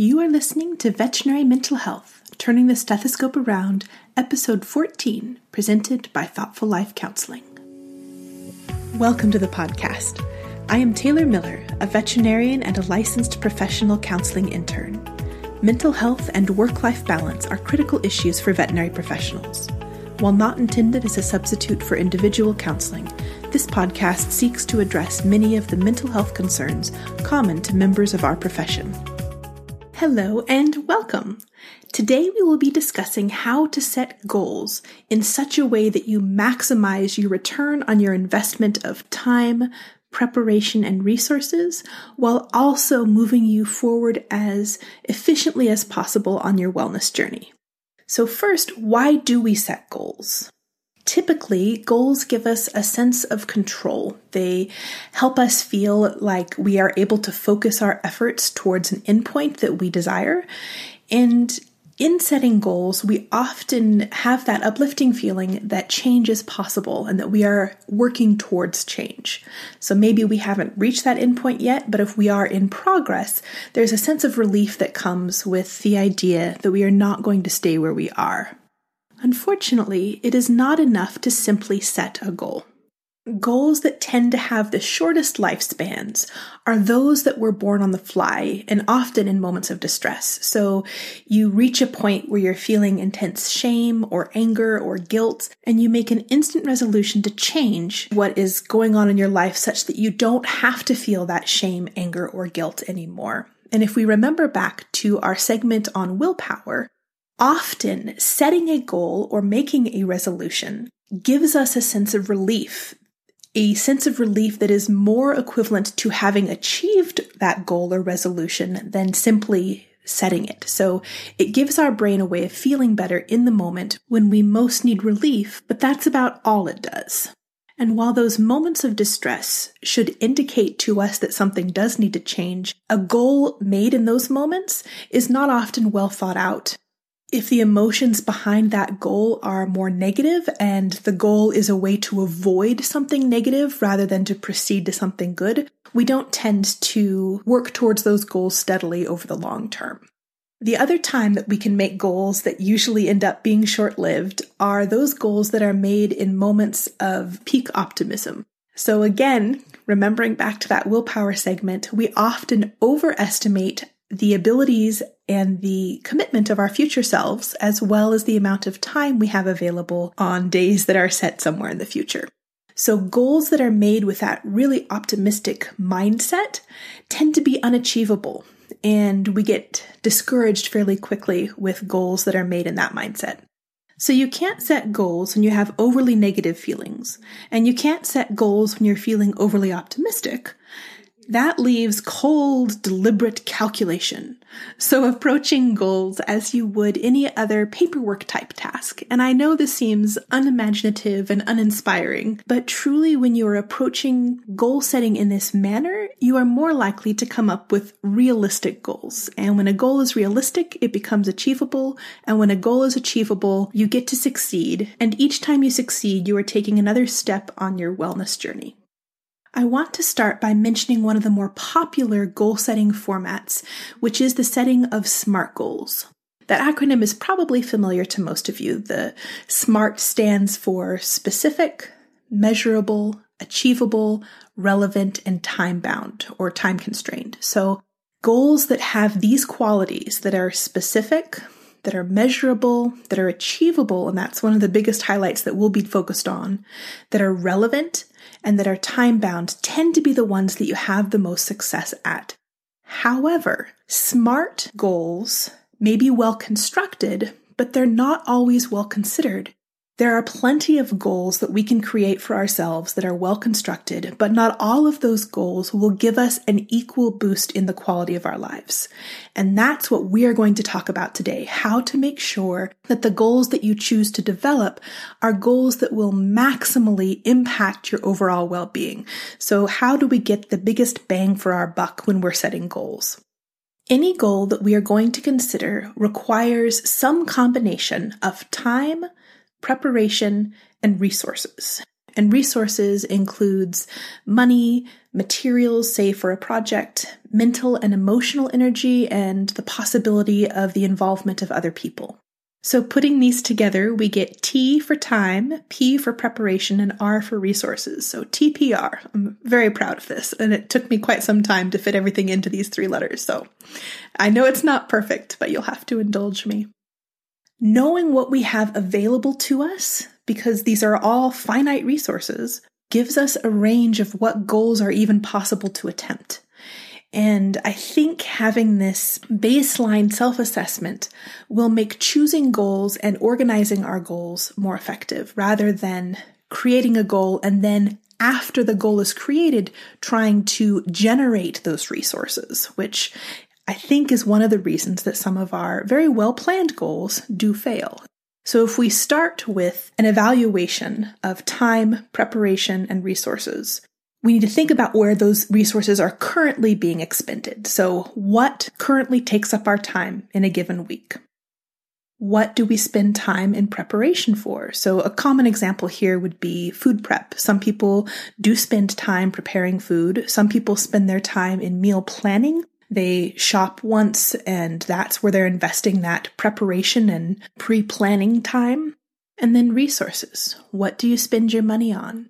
You are listening to Veterinary Mental Health, Turning the Stethoscope Around, Episode 14, presented by Thoughtful Life Counseling. Welcome to the podcast. I am Taylor Miller, a veterinarian and a licensed professional counseling intern. Mental health and work life balance are critical issues for veterinary professionals. While not intended as a substitute for individual counseling, this podcast seeks to address many of the mental health concerns common to members of our profession. Hello and welcome. Today we will be discussing how to set goals in such a way that you maximize your return on your investment of time, preparation, and resources, while also moving you forward as efficiently as possible on your wellness journey. So, first, why do we set goals? Typically, goals give us a sense of control. They help us feel like we are able to focus our efforts towards an endpoint that we desire. And in setting goals, we often have that uplifting feeling that change is possible and that we are working towards change. So maybe we haven't reached that endpoint yet, but if we are in progress, there's a sense of relief that comes with the idea that we are not going to stay where we are. Unfortunately, it is not enough to simply set a goal. Goals that tend to have the shortest lifespans are those that were born on the fly and often in moments of distress. So you reach a point where you're feeling intense shame or anger or guilt, and you make an instant resolution to change what is going on in your life such that you don't have to feel that shame, anger, or guilt anymore. And if we remember back to our segment on willpower, Often, setting a goal or making a resolution gives us a sense of relief, a sense of relief that is more equivalent to having achieved that goal or resolution than simply setting it. So it gives our brain a way of feeling better in the moment when we most need relief, but that's about all it does. And while those moments of distress should indicate to us that something does need to change, a goal made in those moments is not often well thought out if the emotions behind that goal are more negative and the goal is a way to avoid something negative rather than to proceed to something good, we don't tend to work towards those goals steadily over the long term. The other time that we can make goals that usually end up being short lived are those goals that are made in moments of peak optimism. So again, remembering back to that willpower segment, we often overestimate the abilities and the commitment of our future selves, as well as the amount of time we have available on days that are set somewhere in the future. So, goals that are made with that really optimistic mindset tend to be unachievable, and we get discouraged fairly quickly with goals that are made in that mindset. So, you can't set goals when you have overly negative feelings, and you can't set goals when you're feeling overly optimistic that leaves cold, deliberate calculation. So approaching goals as you would any other paperwork type task. And I know this seems unimaginative and uninspiring, but truly when you are approaching goal setting in this manner, you are more likely to come up with realistic goals. And when a goal is realistic, it becomes achievable. And when a goal is achievable, you get to succeed. And each time you succeed, you are taking another step on your wellness journey. I want to start by mentioning one of the more popular goal setting formats, which is the setting of SMART goals. That acronym is probably familiar to most of you. The SMART stands for specific, measurable, achievable, relevant, and time bound or time constrained. So goals that have these qualities that are specific, that are measurable, that are achievable, and that's one of the biggest highlights that we'll be focused on, that are relevant, and that are time bound tend to be the ones that you have the most success at. However, SMART goals may be well constructed, but they're not always well considered. There are plenty of goals that we can create for ourselves that are well constructed, but not all of those goals will give us an equal boost in the quality of our lives. And that's what we are going to talk about today how to make sure that the goals that you choose to develop are goals that will maximally impact your overall well being. So, how do we get the biggest bang for our buck when we're setting goals? Any goal that we are going to consider requires some combination of time, preparation, and resources. And resources includes money, materials, say for a project, mental and emotional energy, and the possibility of the involvement of other people. So putting these together, we get T for time, P for preparation, and R for resources. So TPR. I'm very proud of this, and it took me quite some time to fit everything into these three letters. So I know it's not perfect, but you'll have to indulge me. Knowing what we have available to us, because these are all finite resources, gives us a range of what goals are even possible to attempt. And I think having this baseline self assessment will make choosing goals and organizing our goals more effective rather than creating a goal and then after the goal is created, trying to generate those resources, which I think is one of the reasons that some of our very well planned goals do fail. So if we start with an evaluation of time, preparation, and resources, we need to think about where those resources are currently being expended. So what currently takes up our time in a given week? What do we spend time in preparation for? So a common example here would be food prep. Some people do spend time preparing food. Some people spend their time in meal planning. They shop once and that's where they're investing that preparation and pre-planning time. And then resources. What do you spend your money on?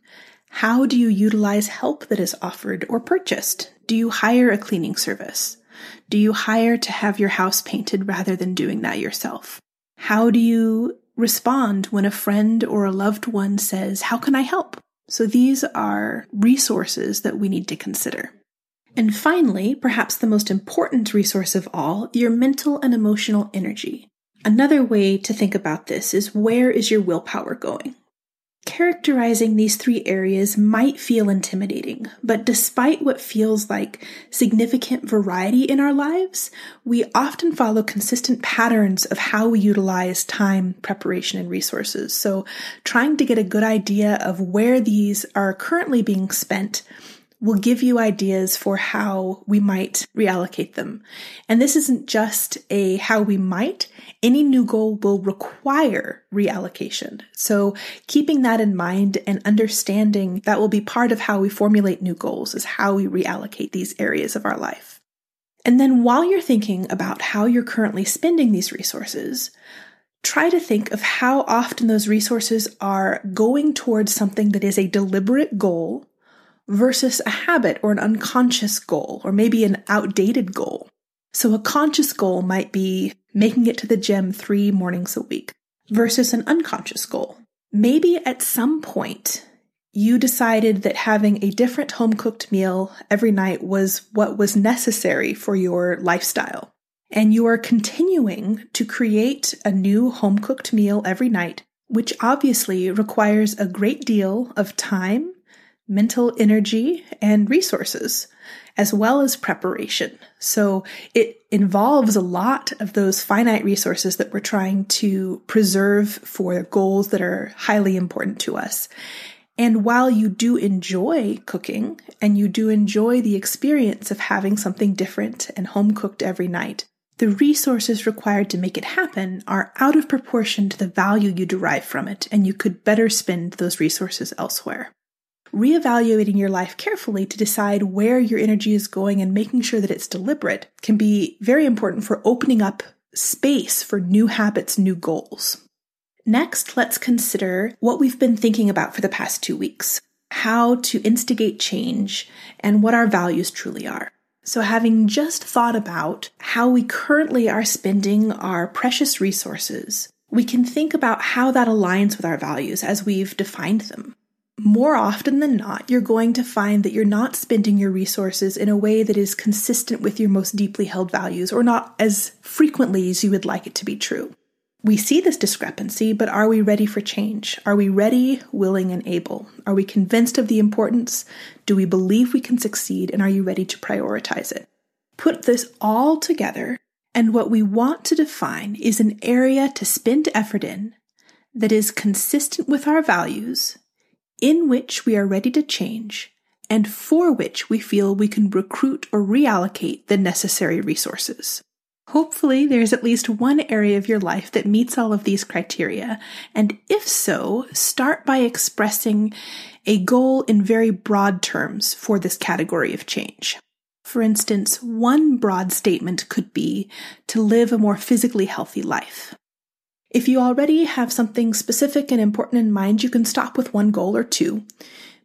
How do you utilize help that is offered or purchased? Do you hire a cleaning service? Do you hire to have your house painted rather than doing that yourself? How do you respond when a friend or a loved one says, How can I help? So these are resources that we need to consider. And finally, perhaps the most important resource of all, your mental and emotional energy. Another way to think about this is where is your willpower going? Characterizing these three areas might feel intimidating, but despite what feels like significant variety in our lives, we often follow consistent patterns of how we utilize time, preparation, and resources. So trying to get a good idea of where these are currently being spent will give you ideas for how we might reallocate them. And this isn't just a how we might, any new goal will require reallocation. So keeping that in mind and understanding that will be part of how we formulate new goals is how we reallocate these areas of our life. And then while you're thinking about how you're currently spending these resources, try to think of how often those resources are going towards something that is a deliberate goal versus a habit or an unconscious goal, or maybe an outdated goal. So a conscious goal might be making it to the gym three mornings a week versus an unconscious goal. Maybe at some point you decided that having a different home cooked meal every night was what was necessary for your lifestyle. And you are continuing to create a new home cooked meal every night, which obviously requires a great deal of time mental energy and resources, as well as preparation. So it involves a lot of those finite resources that we're trying to preserve for goals that are highly important to us. And while you do enjoy cooking and you do enjoy the experience of having something different and home cooked every night, the resources required to make it happen are out of proportion to the value you derive from it, and you could better spend those resources elsewhere reevaluating your life carefully to decide where your energy is going and making sure that it's deliberate can be very important for opening up space for new habits, new goals. Next, let's consider what we've been thinking about for the past two weeks, how to instigate change, and what our values truly are. So, having just thought about how we currently are spending our precious resources, we can think about how that aligns with our values as we've defined them more often than not, you're going to find that you're not spending your resources in a way that is consistent with your most deeply held values, or not as frequently as you would like it to be true. We see this discrepancy, but are we ready for change? Are we ready, willing, and able? Are we convinced of the importance? Do we believe we can succeed? And are you ready to prioritize it? Put this all together, and what we want to define is an area to spend effort in that is consistent with our values in which we are ready to change and for which we feel we can recruit or reallocate the necessary resources. Hopefully, there's at least one area of your life that meets all of these criteria. And if so, start by expressing a goal in very broad terms for this category of change. For instance, one broad statement could be to live a more physically healthy life. If you already have something specific and important in mind, you can stop with one goal or two.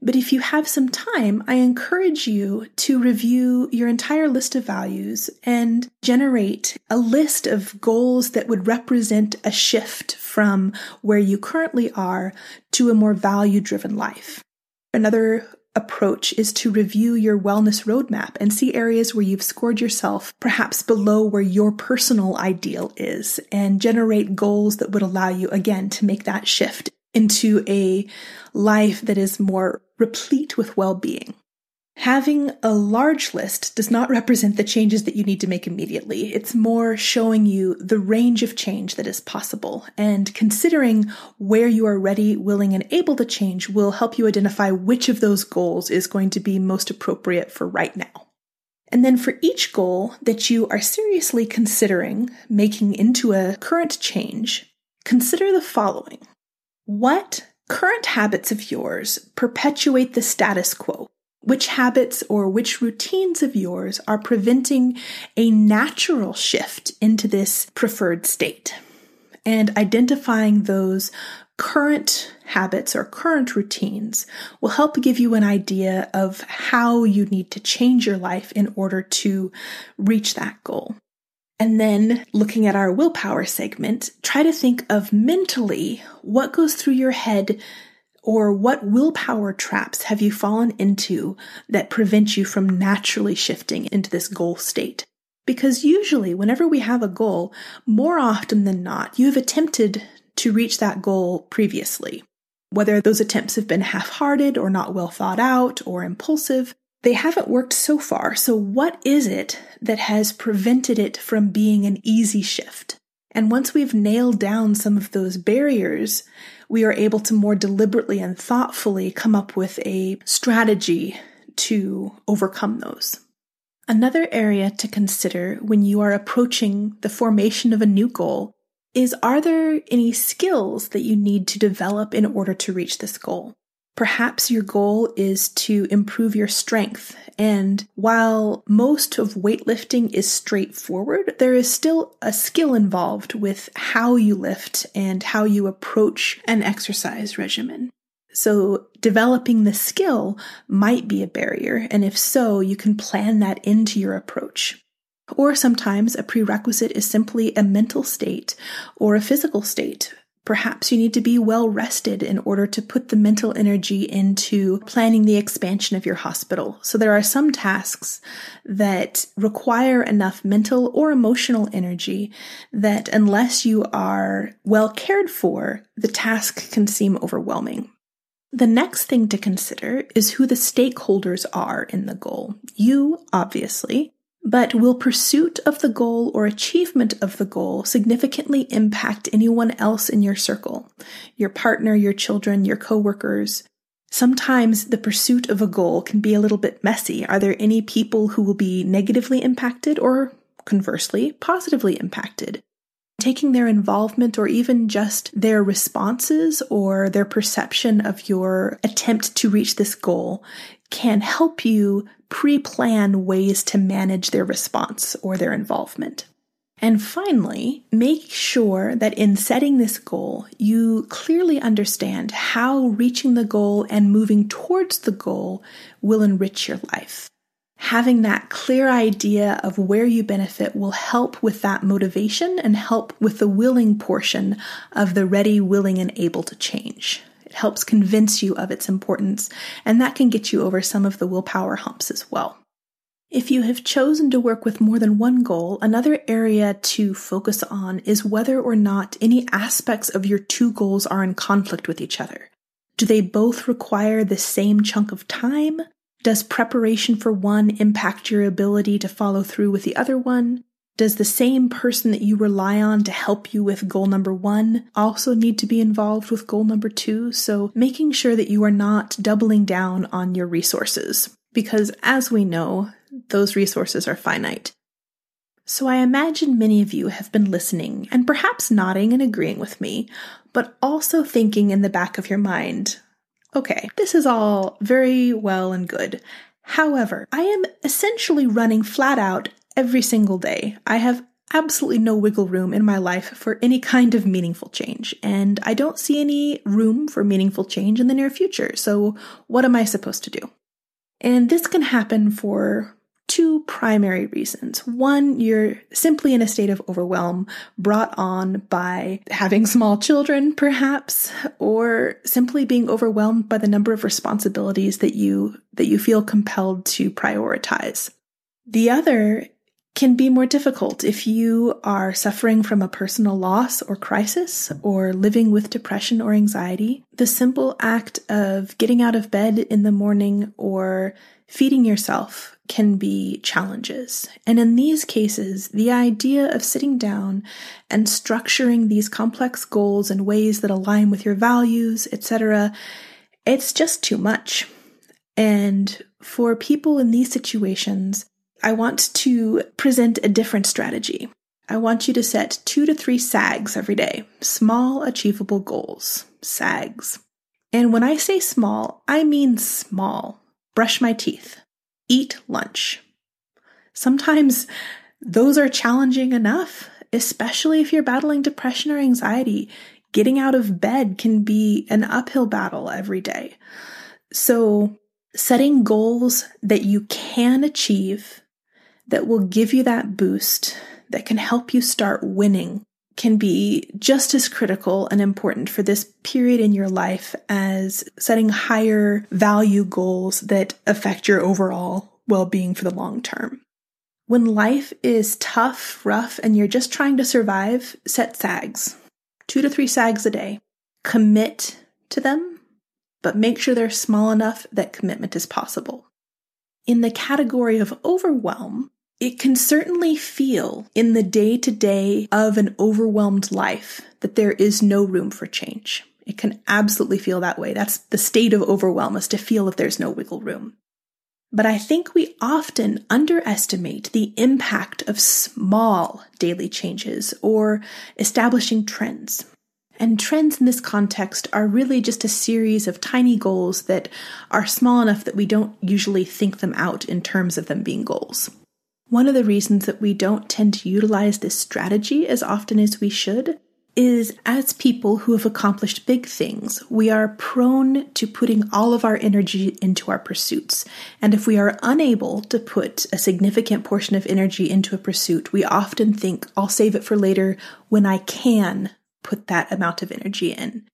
But if you have some time, I encourage you to review your entire list of values and generate a list of goals that would represent a shift from where you currently are to a more value driven life. Another approach is to review your wellness roadmap and see areas where you've scored yourself perhaps below where your personal ideal is and generate goals that would allow you again to make that shift into a life that is more replete with well being. Having a large list does not represent the changes that you need to make immediately. It's more showing you the range of change that is possible. And considering where you are ready, willing, and able to change will help you identify which of those goals is going to be most appropriate for right now. And then for each goal that you are seriously considering making into a current change, consider the following. What current habits of yours perpetuate the status quo? Which habits or which routines of yours are preventing a natural shift into this preferred state? And identifying those current habits or current routines will help give you an idea of how you need to change your life in order to reach that goal. And then looking at our willpower segment, try to think of mentally what goes through your head or what willpower traps have you fallen into that prevent you from naturally shifting into this goal state? Because usually, whenever we have a goal, more often than not, you have attempted to reach that goal previously. Whether those attempts have been half hearted or not well thought out or impulsive, they haven't worked so far. So, what is it that has prevented it from being an easy shift? And once we've nailed down some of those barriers, we are able to more deliberately and thoughtfully come up with a strategy to overcome those. Another area to consider when you are approaching the formation of a new goal is are there any skills that you need to develop in order to reach this goal? Perhaps your goal is to improve your strength. And while most of weightlifting is straightforward, there is still a skill involved with how you lift and how you approach an exercise regimen. So developing the skill might be a barrier. And if so, you can plan that into your approach. Or sometimes a prerequisite is simply a mental state or a physical state Perhaps you need to be well rested in order to put the mental energy into planning the expansion of your hospital. So there are some tasks that require enough mental or emotional energy that unless you are well cared for, the task can seem overwhelming. The next thing to consider is who the stakeholders are in the goal. You, obviously, but will pursuit of the goal or achievement of the goal significantly impact anyone else in your circle? Your partner, your children, your coworkers? Sometimes the pursuit of a goal can be a little bit messy. Are there any people who will be negatively impacted or conversely positively impacted? Taking their involvement or even just their responses or their perception of your attempt to reach this goal can help you pre plan ways to manage their response or their involvement. And finally, make sure that in setting this goal, you clearly understand how reaching the goal and moving towards the goal will enrich your life. Having that clear idea of where you benefit will help with that motivation and help with the willing portion of the ready, willing, and able to change. Helps convince you of its importance, and that can get you over some of the willpower humps as well. If you have chosen to work with more than one goal, another area to focus on is whether or not any aspects of your two goals are in conflict with each other. Do they both require the same chunk of time? Does preparation for one impact your ability to follow through with the other one? Does the same person that you rely on to help you with goal number one also need to be involved with goal number two? So making sure that you are not doubling down on your resources. Because as we know, those resources are finite. So I imagine many of you have been listening and perhaps nodding and agreeing with me, but also thinking in the back of your mind, okay, this is all very well and good. However, I am essentially running flat out every single day. I have absolutely no wiggle room in my life for any kind of meaningful change, and I don't see any room for meaningful change in the near future. So, what am I supposed to do? And this can happen for two primary reasons. One, you're simply in a state of overwhelm brought on by having small children, perhaps, or simply being overwhelmed by the number of responsibilities that you, that you feel compelled to prioritize. The other can be more difficult if you are suffering from a personal loss or crisis or living with depression or anxiety. The simple act of getting out of bed in the morning or feeding yourself can be challenges. And in these cases, the idea of sitting down and structuring these complex goals in ways that align with your values, etc., it's just too much. And for people in these situations, I want to present a different strategy. I want you to set two to three SAGs every day, small achievable goals, SAGs. And when I say small, I mean small. Brush my teeth, eat lunch. Sometimes those are challenging enough, especially if you're battling depression or anxiety. Getting out of bed can be an uphill battle every day. So, setting goals that you can achieve that will give you that boost that can help you start winning can be just as critical and important for this period in your life as setting higher value goals that affect your overall well being for the long term. When life is tough, rough, and you're just trying to survive, set SAGs. Two to three SAGs a day. Commit to them, but make sure they're small enough that commitment is possible. In the category of overwhelm, it can certainly feel in the day to day of an overwhelmed life that there is no room for change. It can absolutely feel that way. That's the state of overwhelm is to feel that there's no wiggle room. But I think we often underestimate the impact of small daily changes or establishing trends. And trends in this context are really just a series of tiny goals that are small enough that we don't usually think them out in terms of them being goals. One of the reasons that we don't tend to utilize this strategy as often as we should is as people who have accomplished big things, we are prone to putting all of our energy into our pursuits. And if we are unable to put a significant portion of energy into a pursuit, we often think, I'll save it for later when I can put that amount of energy in.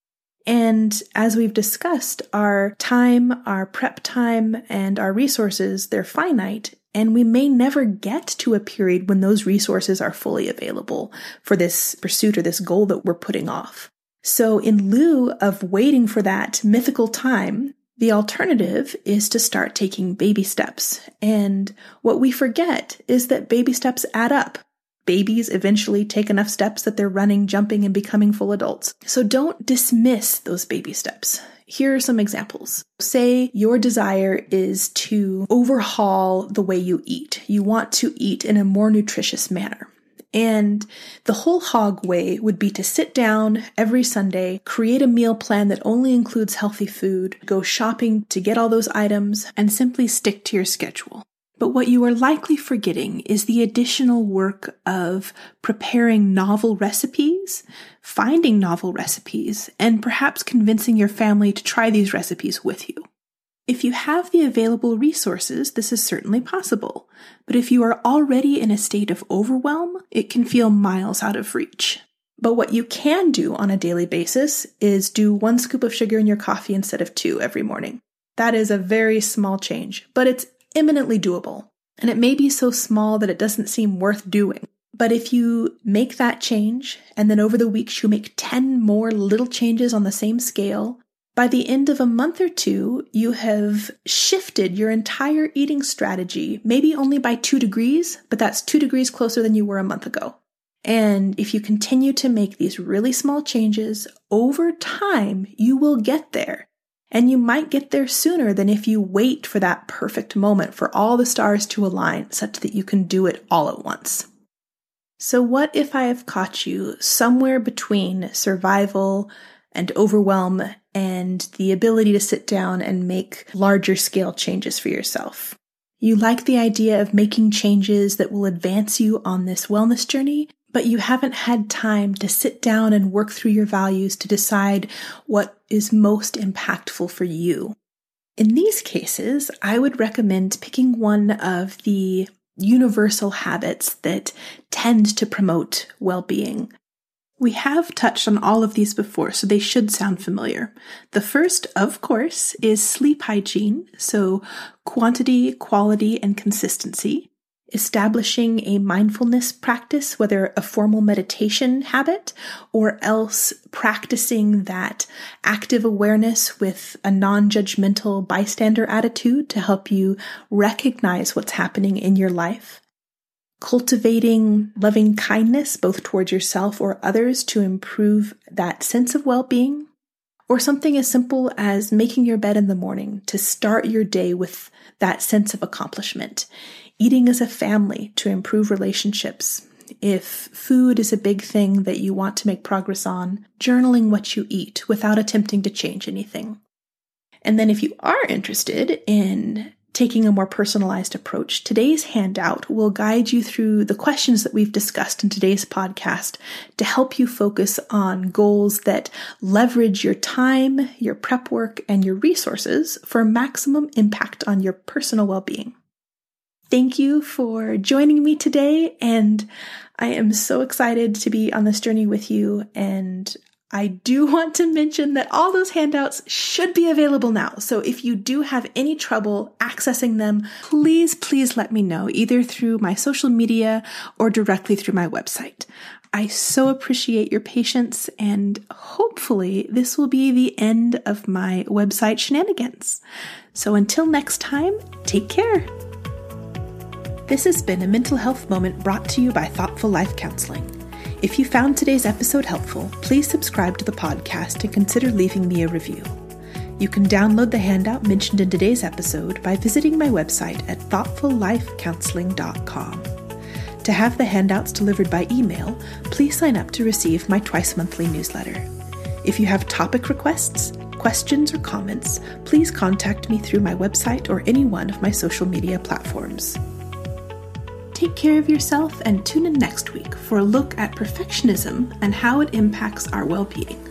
And as we've discussed, our time, our prep time, and our resources, they're finite. And we may never get to a period when those resources are fully available for this pursuit or this goal that we're putting off. So, in lieu of waiting for that mythical time, the alternative is to start taking baby steps. And what we forget is that baby steps add up. Babies eventually take enough steps that they're running, jumping, and becoming full adults. So don't dismiss those baby steps. Here are some examples. Say your desire is to overhaul the way you eat. You want to eat in a more nutritious manner. And the whole hog way would be to sit down every Sunday, create a meal plan that only includes healthy food, go shopping to get all those items, and simply stick to your schedule. But what you are likely forgetting is the additional work of preparing novel recipes, finding novel recipes, and perhaps convincing your family to try these recipes with you. If you have the available resources, this is certainly possible. But if you are already in a state of overwhelm, it can feel miles out of reach. But what you can do on a daily basis is do one scoop of sugar in your coffee instead of two every morning. That is a very small change, but it's imminently doable. And it may be so small that it doesn't seem worth doing. But if you make that change, and then over the weeks you make 10 more little changes on the same scale, by the end of a month or two, you have shifted your entire eating strategy, maybe only by two degrees, but that's two degrees closer than you were a month ago. And if you continue to make these really small changes over time, you will get there. And you might get there sooner than if you wait for that perfect moment for all the stars to align such that you can do it all at once. So, what if I have caught you somewhere between survival and overwhelm and the ability to sit down and make larger scale changes for yourself? You like the idea of making changes that will advance you on this wellness journey, but you haven't had time to sit down and work through your values to decide what is most impactful for you. In these cases, I would recommend picking one of the universal habits that tend to promote well being. We have touched on all of these before, so they should sound familiar. The first, of course, is sleep hygiene, so quantity, quality, and consistency establishing a mindfulness practice, whether a formal meditation habit or else practicing that active awareness with a non judgmental bystander attitude to help you recognize what's happening in your life. Cultivating loving kindness both towards yourself or others to improve that sense of well being. Or something as simple as making your bed in the morning to start your day with that sense of accomplishment eating as a family to improve relationships. If food is a big thing that you want to make progress on, journaling what you eat without attempting to change anything. And then, if you are interested in taking a more personalized approach, today's handout will guide you through the questions that we've discussed in today's podcast to help you focus on goals that leverage your time, your prep work, and your resources for maximum impact on your personal well being. Thank you for joining me today. And I am so excited to be on this journey with you. And I do want to mention that all those handouts should be available now. So if you do have any trouble accessing them, please, please let me know either through my social media or directly through my website. I so appreciate your patience and hopefully this will be the end of my website shenanigans. So until next time, take care. This has been a mental health moment brought to you by Thoughtful Life Counseling. If you found today's episode helpful, please subscribe to the podcast and consider leaving me a review. You can download the handout mentioned in today's episode by visiting my website at thoughtfullifecounseling.com. To have the handouts delivered by email, please sign up to receive my twice monthly newsletter. If you have topic requests, questions, or comments, please contact me through my website or any one of my social media platforms. Take care of yourself and tune in next week for a look at perfectionism and how it impacts our well being.